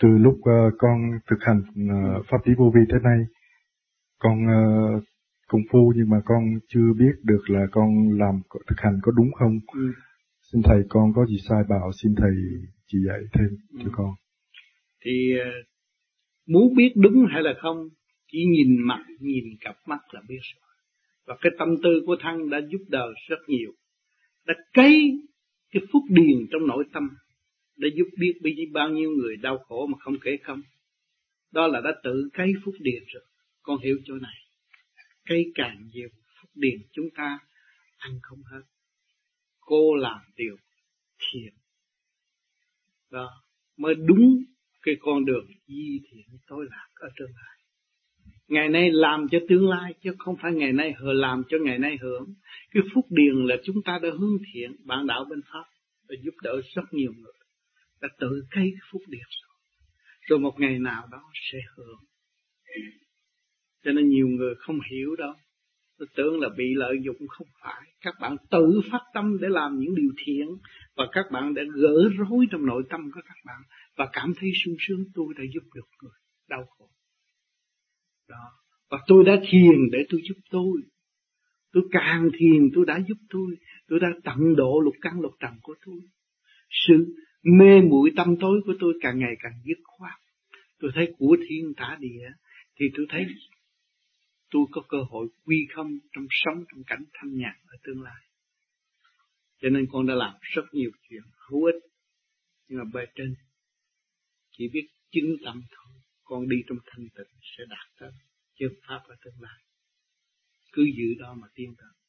từ lúc uh, con thực hành uh, pháp lý vô vi tới nay con uh, công phu nhưng mà con chưa biết được là con làm thực hành có đúng không ừ. xin thầy con có gì sai bảo xin thầy chỉ dạy thêm ừ. cho con thì muốn biết đúng hay là không chỉ nhìn mặt nhìn cặp mắt là biết rồi và cái tâm tư của thăng đã giúp đời rất nhiều đã cấy cái phúc điền trong nội tâm đã giúp biết bao nhiêu người đau khổ mà không kể không. Đó là đã tự cấy phúc điền rồi. Con hiểu chỗ này. Cây càng nhiều, phúc điền chúng ta ăn không hết. Cô làm điều thiện. Đó, mới đúng cái con đường di thiện tối lạc ở tương lai ngày nay làm cho tương lai, chứ không phải ngày nay hờ làm cho ngày nay hưởng. Cái phúc điền là chúng ta đã hướng thiện bản đạo bên pháp và giúp đỡ rất nhiều người đã tự cây cái phúc điệp rồi. Rồi một ngày nào đó sẽ hưởng. Cho nên nhiều người không hiểu đâu tôi tưởng là bị lợi dụng không phải. Các bạn tự phát tâm để làm những điều thiện. Và các bạn đã gỡ rối trong nội tâm của các bạn. Và cảm thấy sung sướng, tôi đã giúp được người đau khổ. Đó. Và tôi đã thiền để tôi giúp tôi. Tôi càng thiền, tôi đã giúp tôi. Tôi đã tận độ lục căn lục trần của tôi. Sự mê muội tâm tối của tôi càng ngày càng dứt khoát. Tôi thấy của thiên tả địa, thì tôi thấy tôi có cơ hội quy không trong sống, trong cảnh thanh nhàn ở tương lai. Cho nên con đã làm rất nhiều chuyện hữu ích, nhưng mà bề trên chỉ biết chứng tâm thôi. Con đi trong thanh tịnh sẽ đạt tới chân pháp ở tương lai. Cứ giữ đó mà tiến tới.